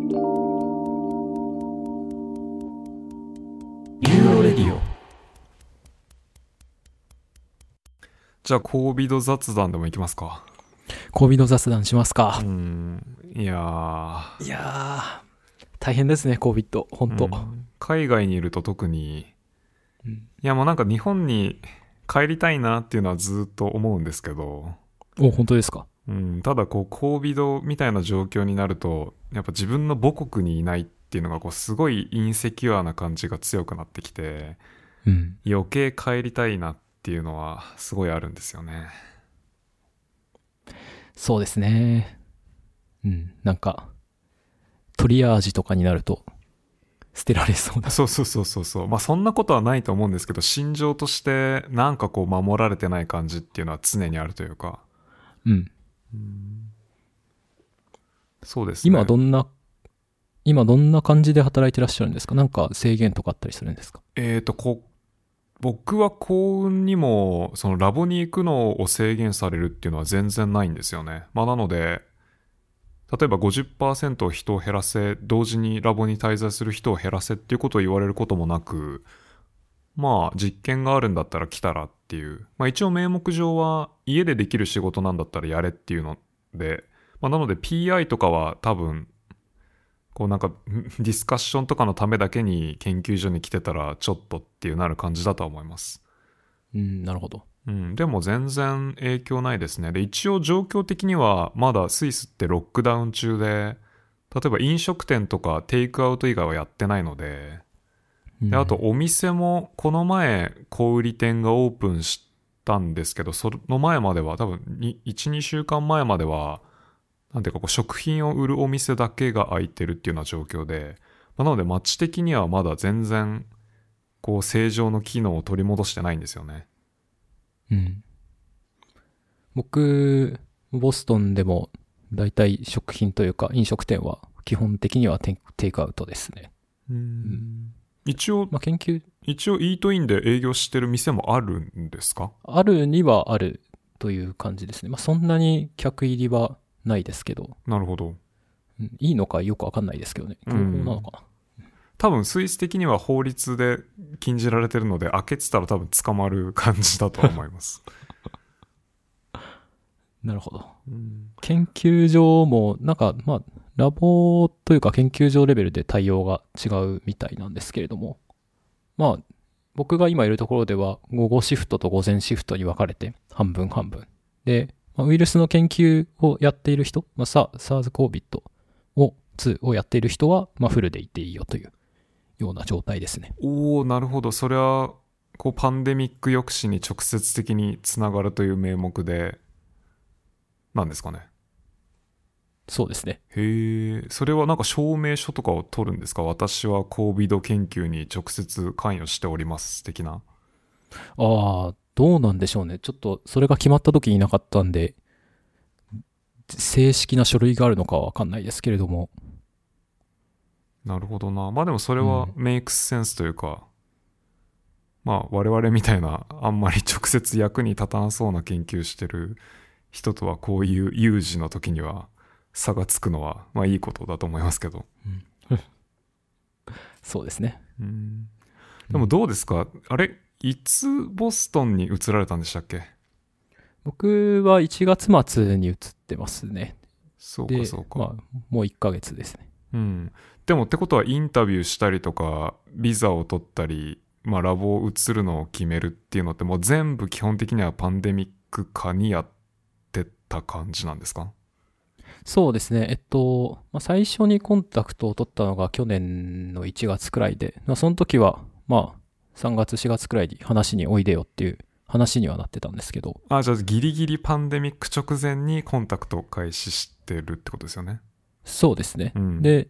ユーロレディオじゃあ、コービド雑談でもいきますか。コービド雑談しますかう。ん。いやー。いやー、大変ですね、コービット。本当、うん海外にいると特に、うんいやもうなんか日本に帰りたいなっていうのはずっと思うんですけど、お、本当ですか。うん、ただこう、コービドみたいな状況になると、やっぱ自分の母国にいないっていうのがこう、すごいインセキュアな感じが強くなってきて、うん。余計帰りたいなっていうのはすごいあるんですよね。そうですね。うん。なんか、トリアージとかになると、捨てられそうだ。そうそうそうそうそう。まあそんなことはないと思うんですけど、心情としてなんかこう守られてない感じっていうのは常にあるというか。うん。そうですね。今どんな、今どんな感じで働いてらっしゃるんですか？なんか制限とかあったりするんですか？えーと、こ、僕は幸運にも、そのラボに行くのを制限されるっていうのは全然ないんですよね。まあなので、例えば50%人を減らせ、同時にラボに滞在する人を減らせっていうことを言われることもなく、まあ実験があるんだったら来たらっていう。まあ一応名目上は家でできる仕事なんだったらやれっていうので、まあなので PI とかは多分、こうなんか ディスカッションとかのためだけに研究所に来てたらちょっとっていうなる感じだとは思います。うん、なるほど。うん、でも全然影響ないですね。で、一応状況的にはまだスイスってロックダウン中で、例えば飲食店とかテイクアウト以外はやってないので、うんで、あと、お店もこの前小売店がオープンしたんですけど、その前までは多分に1、2週間前までは、なんていうかこう食品を売るお店だけが開いてるっていうような状況で、まあなので街的にはまだ全然こう正常の機能を取り戻してないんですよね。うん。僕、ボストンでも、だいたい食品というか飲食店は基本的にはテイテイクアウトですね。一応、まあ、研究、一応イートインで営業してる店もあるんですか？あるにはあるという感じですね。まあ、そんなに客入りはないですけど、なるほど。うんいいのかよくわかんないですけどね。うんどうなのかな。多分スイス的には法律で禁じられてるので開けてたら多分捕まる感じだと思います。なるほど。うん研究所も、なんか、まあ、ラボというか研究所レベルで対応が違うみたいなんですけれども、まあ、僕が今いるところでは、午後シフトと午前シフトに分かれて、半分半分。で、まあ、ウイルスの研究をやっている人、まあ、サ SARS-CoV を、2をやっている人は、まあ、フルで行っていいよというような状態ですね。おおなるほど。それは、こう、パンデミック抑止に直接的につながるという名目で、なんですかね。そうですね。へえ、それはなんか証明書とかを取るんですか？私は COVID 研究に直接関与しております。的な。ああ、どうなんでしょうね。ちょっと、それが決まった時にいなかったんで、正式な書類があるのかはわかんないですけれども、なるほどな。まあでもそれはメイクスセンスというか、まあ我々みたいなあんまり直接役に立たなそうな研究してる人とはこういう有事の時には差がつくのはまあいいことだと思いますけど。そうですね。うんでもどうですか？あれ？いつボストンに移られたんでしたっけ？僕は1月末に移ってますね。そうでかそうか。まあ、もう1ヶ月ですね。うん。でもってことはインタビューしたりとか、ビザを取ったり、まあラボを移るのを決めるっていうのってもう全部基本的にはパンデミック化にやってた感じなんですか？そうですね。えっと、まあ、最初にコンタクトを取ったのが去年の1月くらいで、まあ、その時は、まあ、3月4月くらいに話においでよっていう話にはなってたんですけど、あ、じゃあギリギリパンデミック直前にコンタクトを開始してるってことですよね。そうですね。うん。で、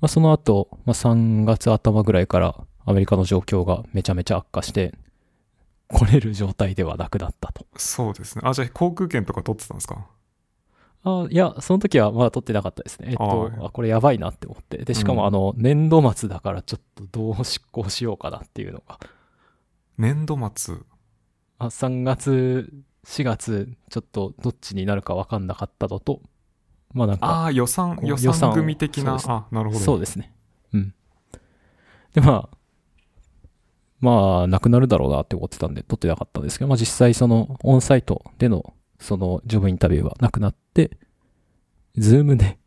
まあ、その後、まあ、3月頭ぐらいからアメリカの状況がめちゃめちゃ悪化して、来れる状態ではなくなったと。そうですね。あ、じゃあ航空券とか取ってたんですか？あいや、その時はまだ取ってなかったですね。えっと、はいあ、これやばいなって思って。で、しかうんもあの、年度末だからちょっとどう執行しようかなっていうのが。年度末？あ、3月、4月、ちょっとどっちになるか分かんなかったのと、まあなんか、ああ、予算、予予算組的な。あ、なるほど。そうですね。うん。で、まあ、まあ、なくなるだろうなって思ってたんで、撮ってなかったんですけど、まあ実際その、 onsite での、その、 job interview はなくなって、 Zoom で、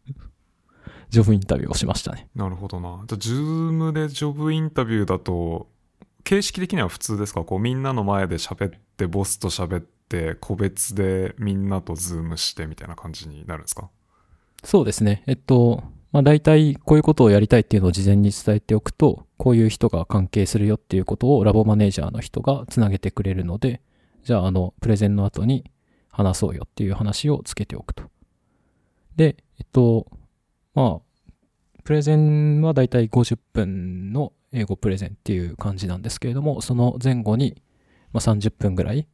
job interview をしましたね。なるほどな。じゃあ、 Zoom で job interview だと、形式的には普通ですか？こう、みんなの前で喋って、ボスと喋って、個別でみんなと Zoom してみたいな感じになるんですか？そうですね。えっと、まあ大体こういうことをやりたいっていうのを事前に伝えておくと、こういう人が関係するよっていうことをラボマネージャーの人がつなげてくれるので、じゃああの、プレゼンの後に話そうよっていう話をつけておくと。で、えっと、まあ、プレゼンは大体50分の英語プレゼンっていう感じなんですけれども、その前後に、まあ、30分ぐらい、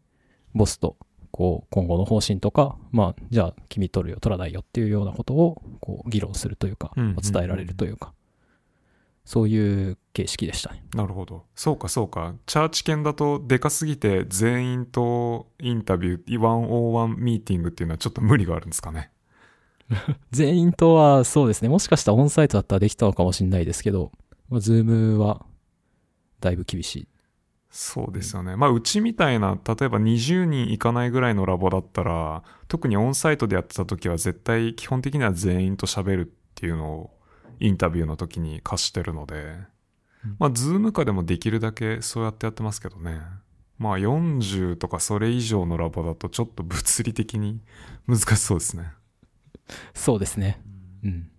ボスと、こう、今後の方針とか、まあ、じゃあ、君取るよ、取らないよっていうようなことを、こう、議論するというか、伝えられるというか、そういう形式でしたね。なるほど。そうか、そうか。チャーチ研だとでかすぎて全員とインタビュー、101ミーティングっていうのはちょっと無理があるんですかね。全員とは、そうですね、もしかしたら onsite だったらできたのかもしれないですけど、まあ、 Zoom は、だいぶ厳しい。そうですよね。まあ、うちみたいな、例えば20人いかないぐらいのラボだったら、特に onsite でやってた時は絶対基本的には全員と喋るっていうのをインタビューの時に課してるので、まあ、 Zoom 下でもできるだけそうやってやってますけどね。まあ、40とかそれ以上のラボだとちょっと物理的に 難しそうですね。そうですね。うん。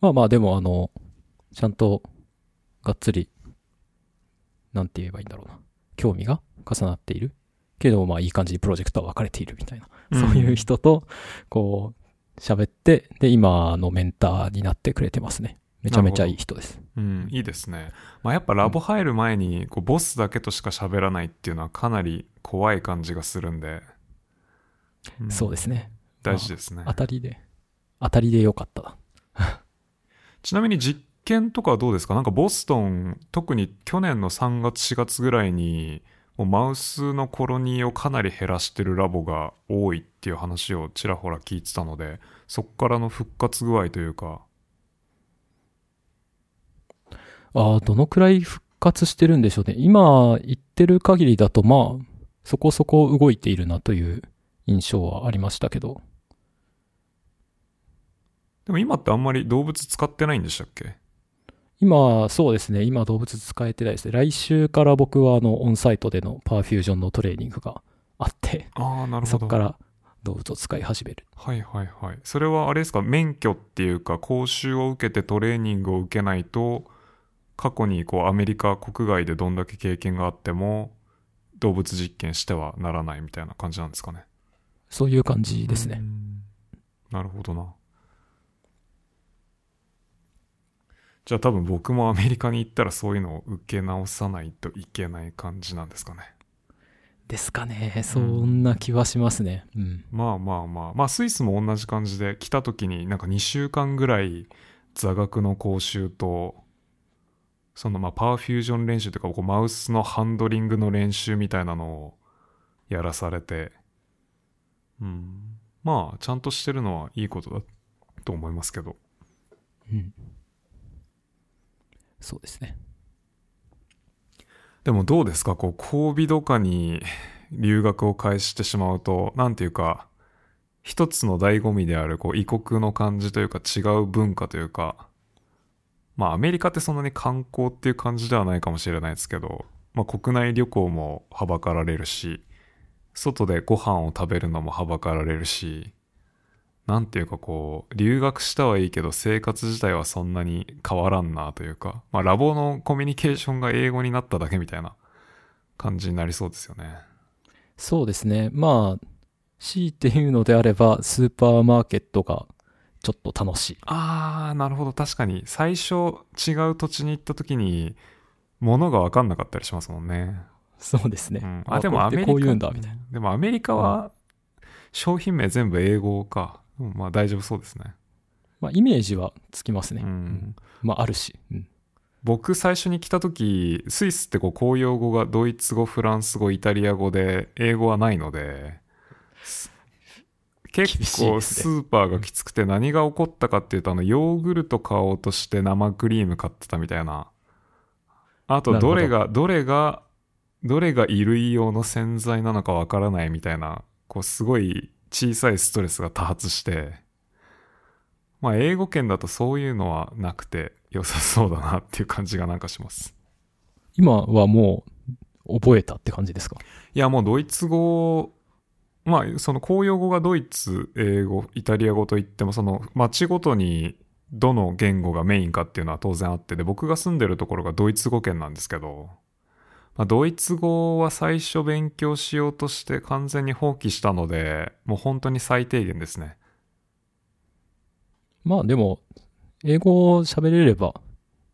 まあまあ、でも、あの、ちゃんと、がっつり、なんて言えばいいんだろうな。興味が重なっている。けど、まあ、いい感じにプロジェクトは分かれているみたいな。そういう人と、こう、喋って、で、今のメンターになってくれてますね。めちゃめちゃいい人です。うん、いいですね。まあ、やっぱラボ入る前にこうボスだけとしか喋らないっていうのはかなり怖い感じがするんで、んそうですね。大事ですね当。たりで、当たりでよかったな。ちなみに実験とかはどうですか？なんかボストン、特に去年の3月4月ぐらいに、もうマウスのコロニーをかなり減らしてるラボが多いっていう話をちらほら聞いてたので、そっからの復活具合というか、ああ、どのくらい復活してるんでしょうね。今言ってる限りだと、まあ、そこそこ動いているなという印象はありましたけど。でも今ってあんまり動物使ってないんでしたっけ？今、そうですね。今動物使えてないですね。来週から僕はあの、オンサイトでのパーフュージョンのトレーニングがあって、ああ、なるほど。そこから動物を使い始める。はいはいはい。それはあれですか、免許っていうか、講習を受けてトレーニングを受けないと、過去にこうアメリカ国外でどんだけ経験があっても、動物実験してはならないみたいな感じなんですかね？そういう感じですね。うん。なるほどな。じゃあ多分僕もアメリカに行ったらそういうのを受け直さないといけない感じなんですかね。ですかね。そんな気はしますね。うん。まあまあまあ。まあスイスも同じ感じで来た時になんか2週間ぐらい座学の講習と、そのまあパワーフュージョン練習というかこうマウスのハンドリングの練習みたいなのをやらされて、うん。まあちゃんとしてるのはいいことだと思いますけど。うん。そうですね。でもどうですか？こう、COVID 下に留学を開始してしまうと、なんていうか、一つの醍醐味である、こう、異国の感じというか、違う文化というか、まあ、アメリカってそんなに観光っていう感じではないかもしれないですけど、まあ、国内旅行もはばかられるし、外でご飯を食べるのもはばかられるし、なんていうかこう、留学したはいいけど生活自体はそんなに変わらんなというか、まあラボのコミュニケーションが英語になっただけみたいな感じになりそうですよね。そうですね。まあ、強いて言うのであれば、スーパーマーケットがちょっと楽しい。あー、なるほど。確かに最初違う土地に行った時に物がわかんなかったりしますもんね。そうですね。うん、ああ、でもアメリカ。こうやってこう言うんだ、みたいな。でもアメリカは商品名全部英語か。うんまあ大丈夫そうですね。まあ、イメージはつきますね。うんまあ、あるし。うん。僕最初に来た時スイスってこう公用語がドイツ語フランス語イタリア語で英語はないのです結構スーパーがきつくて何が起こったかっていうとあのヨーグルト買おうとして生クリーム買ってたみたいなあとどれがどれがどれが衣類用の洗剤なのかわからないみたいなこうすごい小さいストレスが多発してまあ英語圏だとそういうのはなくて良さそうだなっていう感じがなんかします。今はもう覚えたって感じですか？いやもうドイツ語まあその公用語がドイツ英語イタリア語といってもその町ごとにどの言語がメインかっていうのは当然あってで僕が住んでるところがドイツ語圏なんですけど、まあ、ドイツ語は最初勉強しようとして完全に放棄したのでもう本当に最低限ですね。まあでも、英語を喋れれば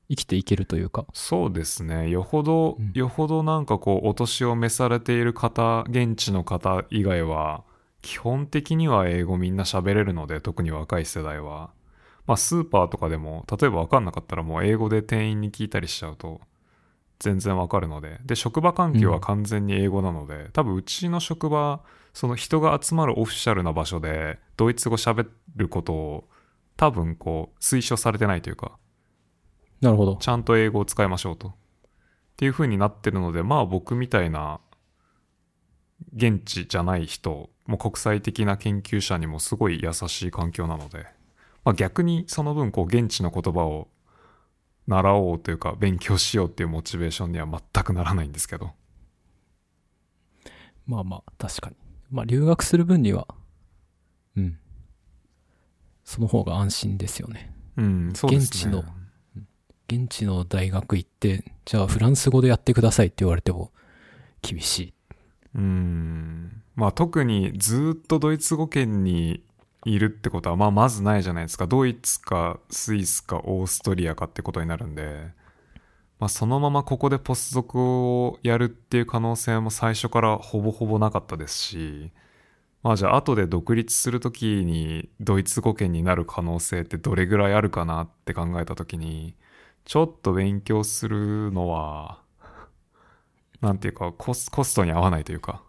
生きていけるというか、そうですね。よほど、うん。よほどなんかこうお年を召されている方現地の方以外は基本的には英語みんな喋れるので特に若い世代は。まあスーパーとかでも例えば分かんなかったらもう英語で店員に聞いたりしちゃうと全然わかるのでで職場環境は完全に英語なので、多分うちの職場その人が集まるオフィシャルな場所でドイツ語喋ることを多分こう推奨されてないというかなるほど。ちゃんと英語を使いましょうと。っていう風になってるので、まあ僕みたいな現地じゃない人、もう国際的な研究者にもすごい優しい環境なので、まあ逆にその分こう現地の言葉を習おうというか勉強しようっていうモチベーションには全くならないんですけど。まあまあ、確かに。まあ留学する分には、うん。その方が安心ですよね。うん、そうですね。現地の現地の大学行って、じゃあフランス語でやってくださいって言われても厳しい。うん。まあ特にずっとドイツ語圏にいるってことは、まあまずないじゃないですか。ドイツかスイスかオーストリアかってことになるんで、まあそのままここでポス族をやるっていう可能性も最初からほぼほぼなかったですし、まあじゃあ後で独立するときにドイツ語圏になる可能性ってどれぐらいあるかなって考えたときに、ちょっと勉強するのは、なんていうかコスコストに合わないというか、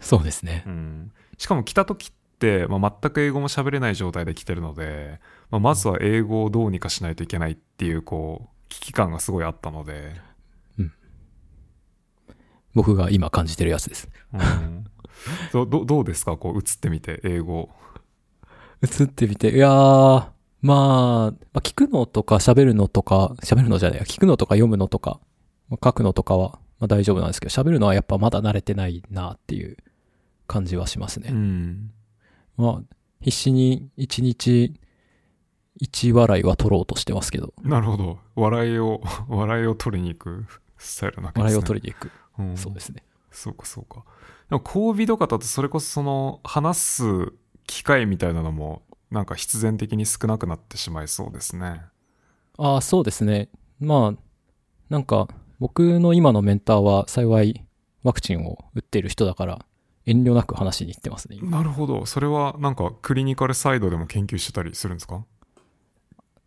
そうですね。うん、しかも来た時って、まあ、全く英語も喋れない状態で来てるので、まあ、まずは英語をどうにかしないといけないっていうこう危機感がすごいあったので、僕が今感じてるやつです。うん、ど どどうですか？こう映ってみて英語。映ってみて、いやー、まあ、まあ、聞くのとか喋るのとか、喋るのじゃないや、聞くのとか読むのとか、まあ書くのとかは、まあ大丈夫なんですけど、喋るのはやっぱまだ慣れてないなっていう感じはしますね。うんまあ、必死に一日一笑いは取ろうとしてますけど、なるほど笑いを 笑いを取りに行くスタイルなわけですね笑いを取りに行く。うんそうですね。そうかそうかでも交尾とかだとそれこそその話す機会みたいなのもなんか必然的に少なくなってしまいそうですねああ、そうですね。まあ、なんか、僕の今のメンターは幸いワクチンを打っている人だから、遠慮なく話しに行ってますね。今なるほどそれはなんかクリニカルサイドでも研究してたりするんですか？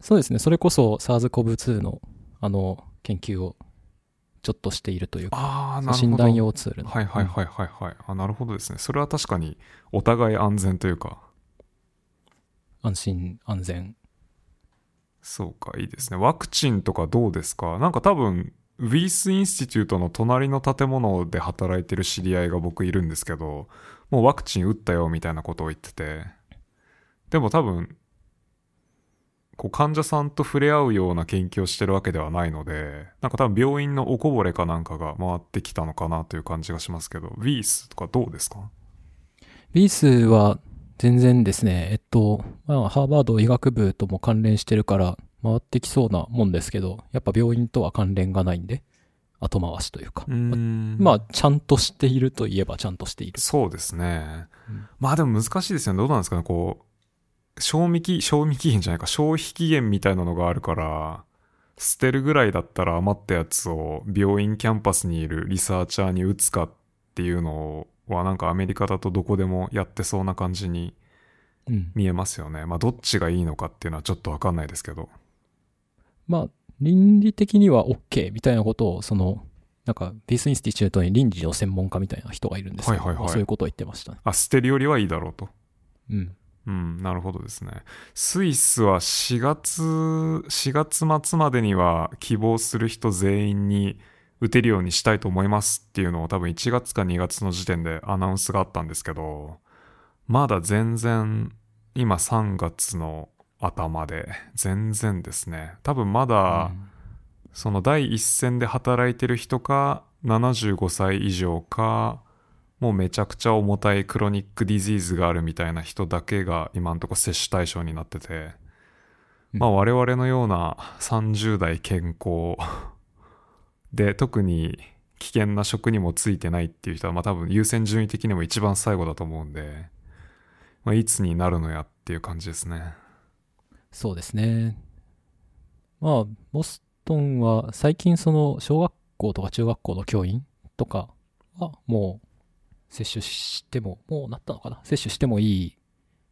そうですね。それこそ SARS-CoV-2 の、あの、研究をちょっとしているというか、ああなるほど診断用ツールの。はいはいはいはいはい、あなるほどですねそれは確かにお互い安全というか安心安全。そうかいいですねワクチンとかどうですか？なんか多分ウィースインスティテュートの隣の建物で働いてる知り合いが僕いるんですけどもうワクチン打ったよみたいなことを言ってて。でも多分こう患者さんと触れ合うような研究をしてるわけではないのでなんか多分病院のおこぼれかなんかが回ってきたのかなという感じがしますけどウィースとかどうですか？ビースは全然ですね、えっと、まあ、ハーバード医学部とも関連してるから回ってきそうなもんですけど、やっぱ病院とは関連がないんで、後回しというか。んまあ、ちゃんとしているといえばちゃんとしている。そうですね。うんまあでも難しいですよね。どうなんですかね。こう、賞味期、賞味期限じゃないか、消費期限みたいなのがあるから、捨てるぐらいだったら余ったやつを病院キャンパスにいるリサーチャーに打つかっていうのはなんかアメリカだとどこでもやってそうな感じにうん。見えますよね。まあどっちがいいのかっていうのはちょっとわかんないですけど。まあ、倫理的には OK みたいなことを、その、なんか、ピースインスティチュートに倫理の専門家みたいな人がいるんですけど、はいはいはいまあそういうことを言ってましたね。あ、捨てるよりはいいだろうと。うん。うん、なるほどですね。スイスは4月、4月末までには希望する人全員に打てるようにしたいと思いますっていうのを多分1月か2月の時点でアナウンスがあったんですけど、まだ全然、今3月の頭で、全然ですね。多分まだ、その第一線で働いてる人か、75歳以上か、もうめちゃくちゃ重たいクロニックディジーズがあるみたいな人だけが今のところ接種対象になってて、うんまあ我々のような30代健康で特に危険な職にもついてないっていう人はまあ多分優先順位的にも一番最後だと思うんで、まあ、いつになるのやっていう感じですね。そうですね。まあ、ボストンは最近その小学校とか中学校の教員とかはもう接種しても、もうなったのかな？接種してもいい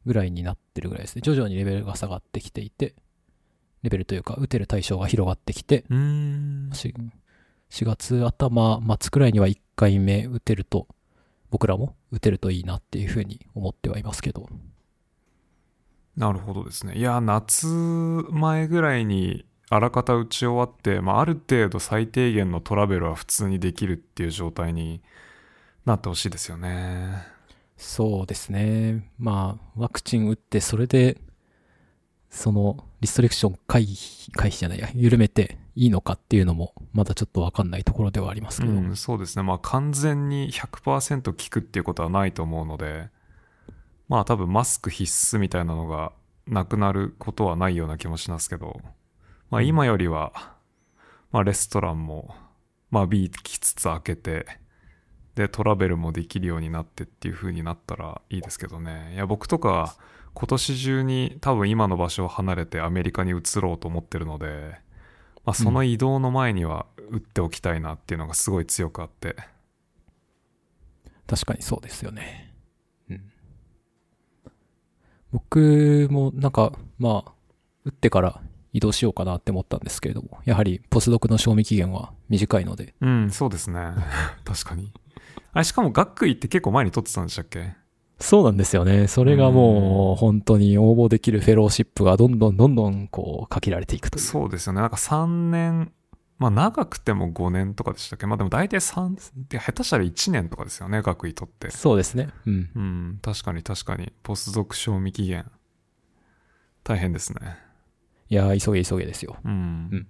ぐらいになってるぐらいですね。徐々にレベルが下がってきていて、レベルというか打てる対象が広がってきて、うーん。し4月頭末くらいには1回目打てると、僕らも打てるといいなっていうふうに思ってはいますけど。なるほどですね。いや、夏前ぐらいにあらかた打ち終わって、まあ、ある程度最低限のトラベルは普通にできるっていう状態になってほしいですよね。そうですね。まあ、ワクチン打って、それで、その、リストリクション回避、回避じゃないや、緩めていいのかっていうのも、まだちょっとわかんないところではありますけど。うん、そうですね。まあ、完全に100%効くっていうことはないと思うので、まあ、多分マスク必須みたいなのがなくなることはないような気もしますけど、まあ、今よりは、まあ、レストランも、まあ、B きつつ開けて、で、トラベルもできるようになってっていう風になったらいいですけどね。いや、僕とか、今年中に多分今の場所を離れてアメリカに移ろうと思ってるので、まあ、その移動の前には打っておきたいなっていうのがすごい強くあって。確かにそうですよね。うん。僕もなんか、まあ、打ってから移動しようかなって思ったんですけれども、やはりポスドクの賞味期限は短いので、うん、そうですね。確かに。あれ、しかも学位って結構前に取ってたんでしたっけ？そうなんですよね。それがもう本当に応募できるフェローシップがどんどんどんどんこう限られていくという。そうですよね。なんか3年、まあ長くても5年とかでしたっけ？まあでも大体3、で下手したら1年とかですよね、学位取って。そうですね。うん。うん、確かに確かに。ポス属賞味期限。大変ですね。いやー、急げ急げですよ。うん。うん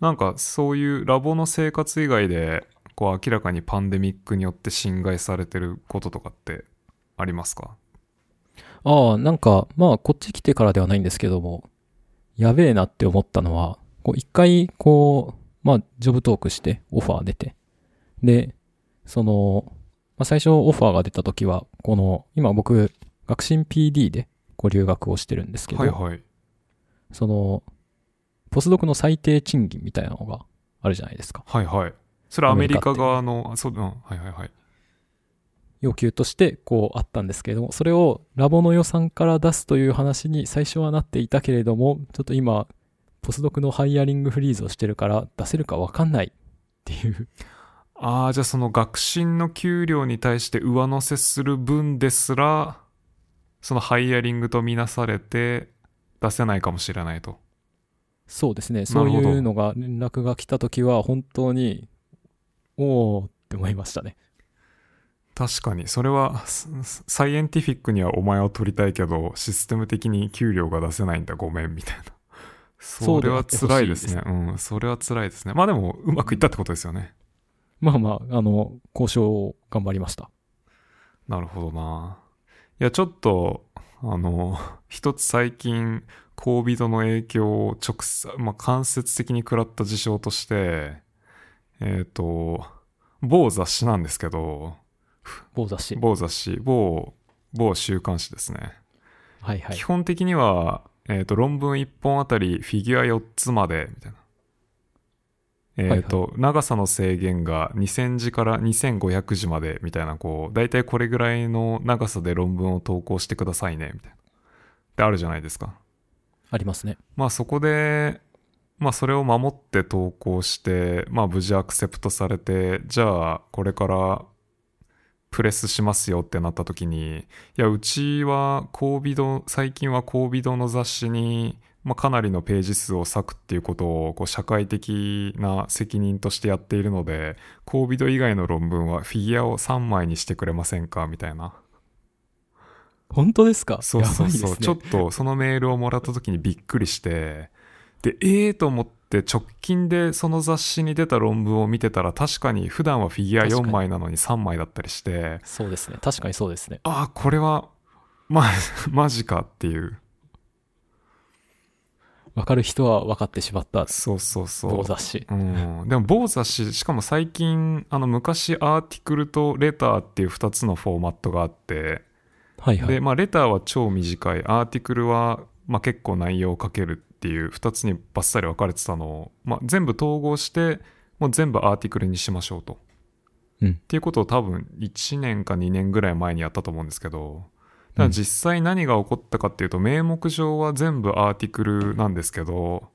なんかそういうラボの生活以外で、こう明らかにパンデミックによって侵害されてることとかってありますか？ああ、なんか、まあ、こっち来てからではないんですけども、やべえなって思ったのは、こう、一回、こう、まあ、ジョブトークして、オファー出て。で、その、まあ、最初オファーが出た時は、この、今僕、学信 PD で、こう、留学をしてるんですけど、はいはい。その、ポスドクの最低賃金みたいなのがあるじゃないですか。はいはい。それはアメリカ側の、あそう、うん、はいはいはい。要求としてこうあったんですけれども、それをラボの予算から出すという話に最初はなっていたけれども、ちょっと今、ポスドクのハイアリングフリーズをしてるから出せるかわかんないっていう。ああ、じゃあその学信の給料に対して上乗せする分ですら、そのハイアリングとみなされて出せないかもしれないと。そうですね。そういうのが連絡が来た時は本当に、おーって思いましたね。確かに、それは、ササイエンティフィックにはお前を取りたいけど、システム的に給料が出せないんだ、ごめん、みたいな。それは辛いですね。うん、それは辛いですね。まあでも、うまくいったってことですよね。まあまあ、あの、交渉を頑張りました。なるほどな。いや、ちょっと、あの、一つ最近、COVID の影響を直接、まあ、間接的に食らった事象として、えっ、と、某雑誌なんですけど、某雑誌。某雑誌、某、某週刊誌ですね。はいはい基。本的には、えっ、と、論文1本あたりフィギュア4つまで、みたいな。えっ、と、長さの制限が2000字から2500字まで、みたいな、こう、だいたいこれぐらいの長さで論文を投稿してくださいね、みたいな。ってあるじゃないですか。ありますね。まあそこで、まあそれを守って投稿して、まあ無事アクセプトされて、じゃあこれからプレスしますよってなった時に、いや、うちは高ビド、最近は高ビドの雑誌に、まあ、かなりのページ数を割くっていうことをこう社会的な責任としてやっているので、高ビド以外の論文はフィギュアを3枚にしてくれませんかみたいな。本当ですか？そうそうそう、ね。ちょっとそのメールをもらった時にびっくりして、で、ええー、と思って直近でその雑誌に出た論文を見てたら確かに普段はフィギュア4確かに枚なのに3枚だったりして、そうですね。確かにそうですね。ああ、これは、ま、マジかっていう。わかる人は分かってしまったそうそうそう。某雑誌。うん、でも某雑誌しかも最近あの昔アーティクルとレターっていう2つのフォーマットがあって、はいはい。でまあ、レターは超短いアーティクルは、まあ、結構内容をかけるっていう2つにバッサリ分かれてたのを、まあ、全部統合してもう全部アーティクルにしましょうと。うんっていうことを多分1年か2年ぐらい前にやったと思うんですけどただ実際何が起こったかっていうと名目上は全部アーティクルなんですけど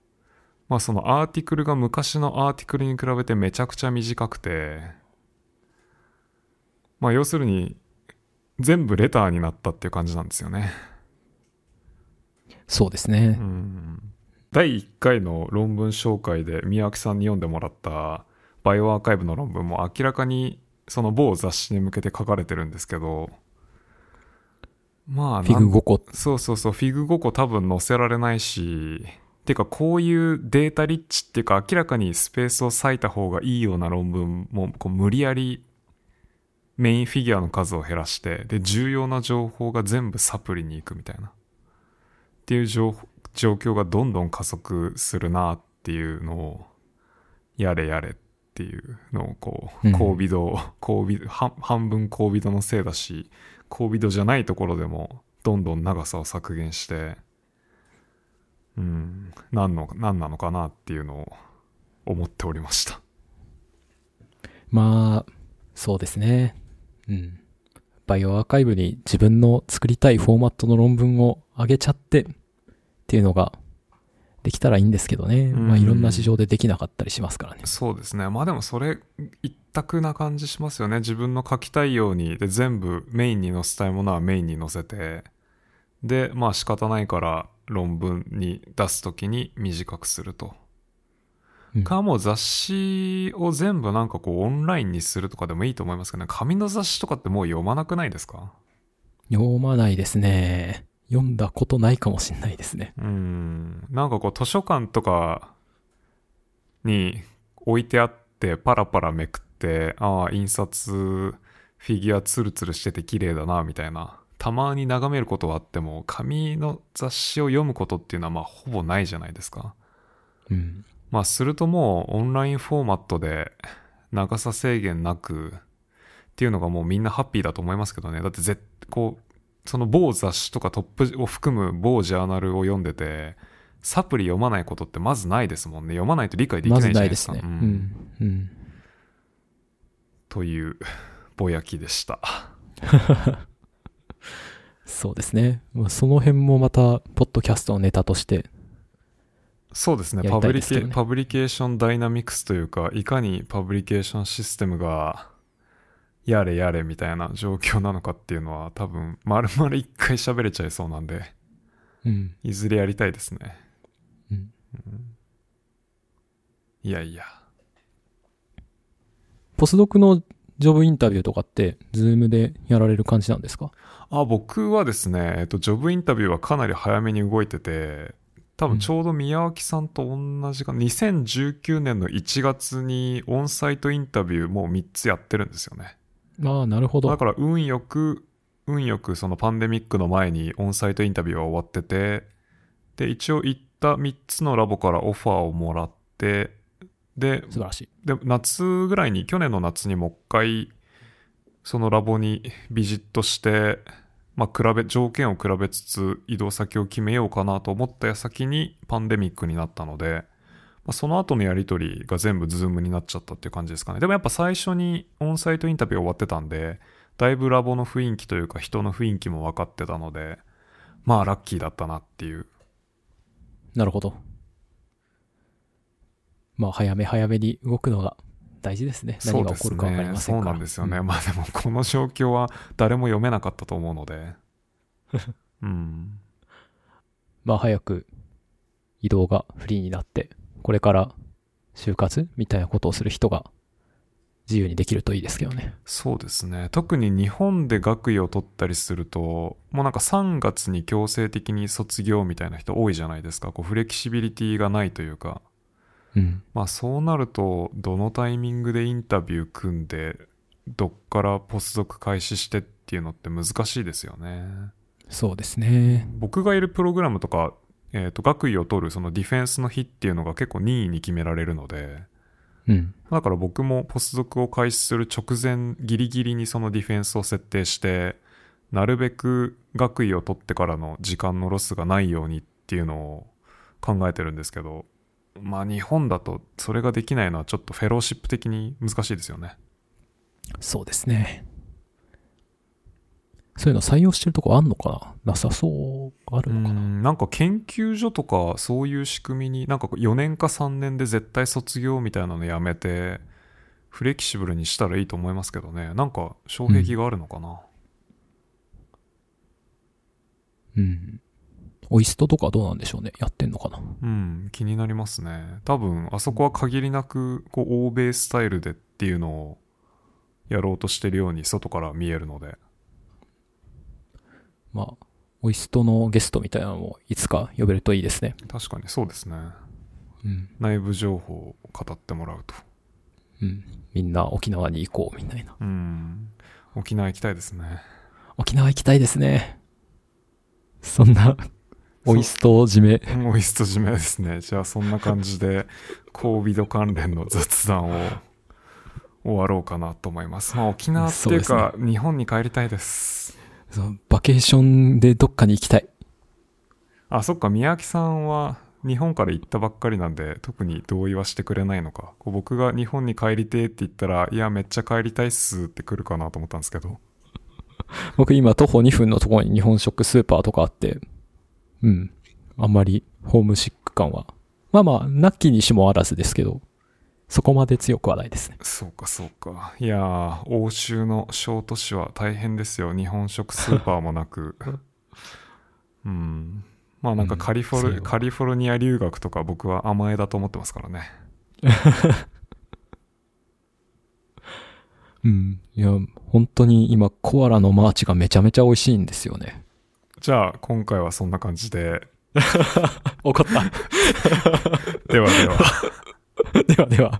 まあそのアーティクルが昔のアーティクルに比べてめちゃくちゃ短くてまあ要するに全部レターになったっていう感じなんですよね。そうですねう。ん第1回の論文紹介で宮脇さんに読んでもらったバイオアーカイブの論文も明らかにその某雑誌に向けて書かれてるんですけどまあフィグなん5個。そうそうそうフィグ5個多分載せられないしてかこういうデータリッチっていうか明らかにスペースを割いた方がいいような論文もこう無理やりメインフィギュアの数を減らしてで重要な情報が全部サプリに行くみたいなっていう状状況がどんどん加速するなっていうのをやれやれっていうのをこううん高微度、高微半半分高微度のせいだし高微度じゃないところでもどんどん長さを削減してうん何の何なのかなっていうのを思っておりましたまあ、そうですね。うん。バイオアーカイブに自分の作りたいフォーマットの論文を上げちゃってっていうのができたらいいんですけどね。うん。まあいろんな事情でできなかったりしますからね。そうですね。まあでもそれ一択な感じしますよね。自分の書きたいように。で全部メインに載せたいものはメインに載せて。でまあ仕方ないから論文に出す時に短くすると。うん。かもう雑誌を全部なんかこうオンラインにするとかでもいいと思いますけどね。紙の雑誌とかってもう読まなくないですか？読まないですね。読んだことないかもしれないですね。うんなんかこう図書館とかに置いてあってパラパラめくってああ印刷フィギュアツルツルしてて綺麗だなみたいなたまに眺めることはあっても紙の雑誌を読むことっていうのはまあほぼないじゃないですかうん。まあするともうオンラインフォーマットで長さ制限なくっていうのがもうみんなハッピーだと思いますけどねだってぜこうその某雑誌とかトップを含む某ジャーナルを読んでてサプリ読まないことってまずないですもんね読まないと理解できなまずいじゃないでか、ないですすね。ううんん。うん。というぼやきでしたそうですね。まあその辺もまた、ポッドキャストのネタとして、そうですねねケパブリケーション dynamics というかいかに publication system がやれやれみたいな状況なのかっていうのは多分丸々一回喋れちゃいそうなんでうん。いずれやりたいですね。うん。いやいや。ポスドクの job interview とかって、 Zoom でやられる感じなんですか？あ僕はですね、えっと、 job interview はかなり早めに動いてて多分ちょうど宮脇さんと同じかな、2019年の1月にオンサイトインタビューもう3つやってるんですよねああ、なるほどだ。から運よく運よくそのパンデミックの前にオンサイトインタビューは終わっててで一応行った3つのラボからオファーをもらってで素晴らしい。で夏ぐらいに去年の夏にもう一回そのラボにビジットして、まあ、比べ条件を比べつつ移動先を決めようかなと思った矢先にパンデミックになったので、まあ、その後のやり取りが全部 Zoom になっちゃったっていう感じですかねでもやっぱ最初に onsite interview 終わってたんでだいぶラボの雰囲気というか人の雰囲気も分かってたのでまあラッキーだったなっていうなるほど。まあ、早め早めに動くのが大事ですね。何が起こるか分かりね。ませんから。そうなんですよね。うんまあでも、この状況は誰も読めなかったと思うので。うん。まあ早く移動がフリーになって、これから就活みたいなことをする人が自由にできるといいですけどね。そうですね。特に日本で学位を取ったりすると、もうなんか3月に強制的に卒業みたいな人多いじゃないですか。こうフレキシビリティがないというか。うん。まあそうなると、どのタイミングでインタビュー組んで、どっからポスドク開始してっていうのって難しいですよね。そうですね。僕がいるプログラムとか、えっ、と、学位を取るそのディフェンスの日っていうのが結構任意に決められるので、うん。だから僕もポスドクを開始する直前ギリギリにそのディフェンスを設定して、なるべく学位を取ってからの時間のロスがないようにっていうのを考えてるんですけど、まあ日本だとそれができないのはちょっとフェローシップ的に難しいですよね。そうですね。そういうの採用してるとこあんのかな？なさそう。あるうのかな、ん、なんか研究所とかそういう仕組みになんか4年か3年で絶対卒業みたいなのやめて、フレキシブルにしたらいいと思いますけどね。なんか障壁があるのかな？うん。オイストとかどうなんでしょうね？やってんのかな？うん、気になりますね。多分、あそこは限りなく、こう、欧米スタイルでっていうのをやろうとしてるように外から見えるので。まあ、オイストのゲストみたいなのもいつか呼べるといいですね。確かにそうですね。うん。内部情報を語ってもらうと。うん。みんな沖縄に行こうみたいな。うん。沖縄行きたいですね。沖縄行きたいですね。そんな、オイスト締め。モイスト締めですね。じゃあそんな感じで、コービド関連の雑談を終わろうかなと思います。まあ沖縄っていうか、日本に帰りたいです。そのバケーションでどっかに行きたい。あ、そっか、宮城さんは日本から行ったばっかりなんで、特に同意はしてくれないのか。こう僕が日本に帰りてえって言ったら、いや、めっちゃ帰りたいっすって来るかなと思ったんですけど。僕今徒歩2分のところに日本食スーパーとかあって、うん。あんまりホームシック感は。まあまあ、なきにしもあらずですけど、そこまで強くはないですね。そうか、そうか。いやー、欧州の小都市は大変ですよ。日本食スーパーもなく。うん。まあなんかカリフォル、うんカリフォルニア留学とか僕は甘えだと思ってますからね。うん。いや、本当に今コアラのマーチがめちゃめちゃ美味しいんですよね。じゃあ今回はそんな感じで。怒った。ではでは。ではでは。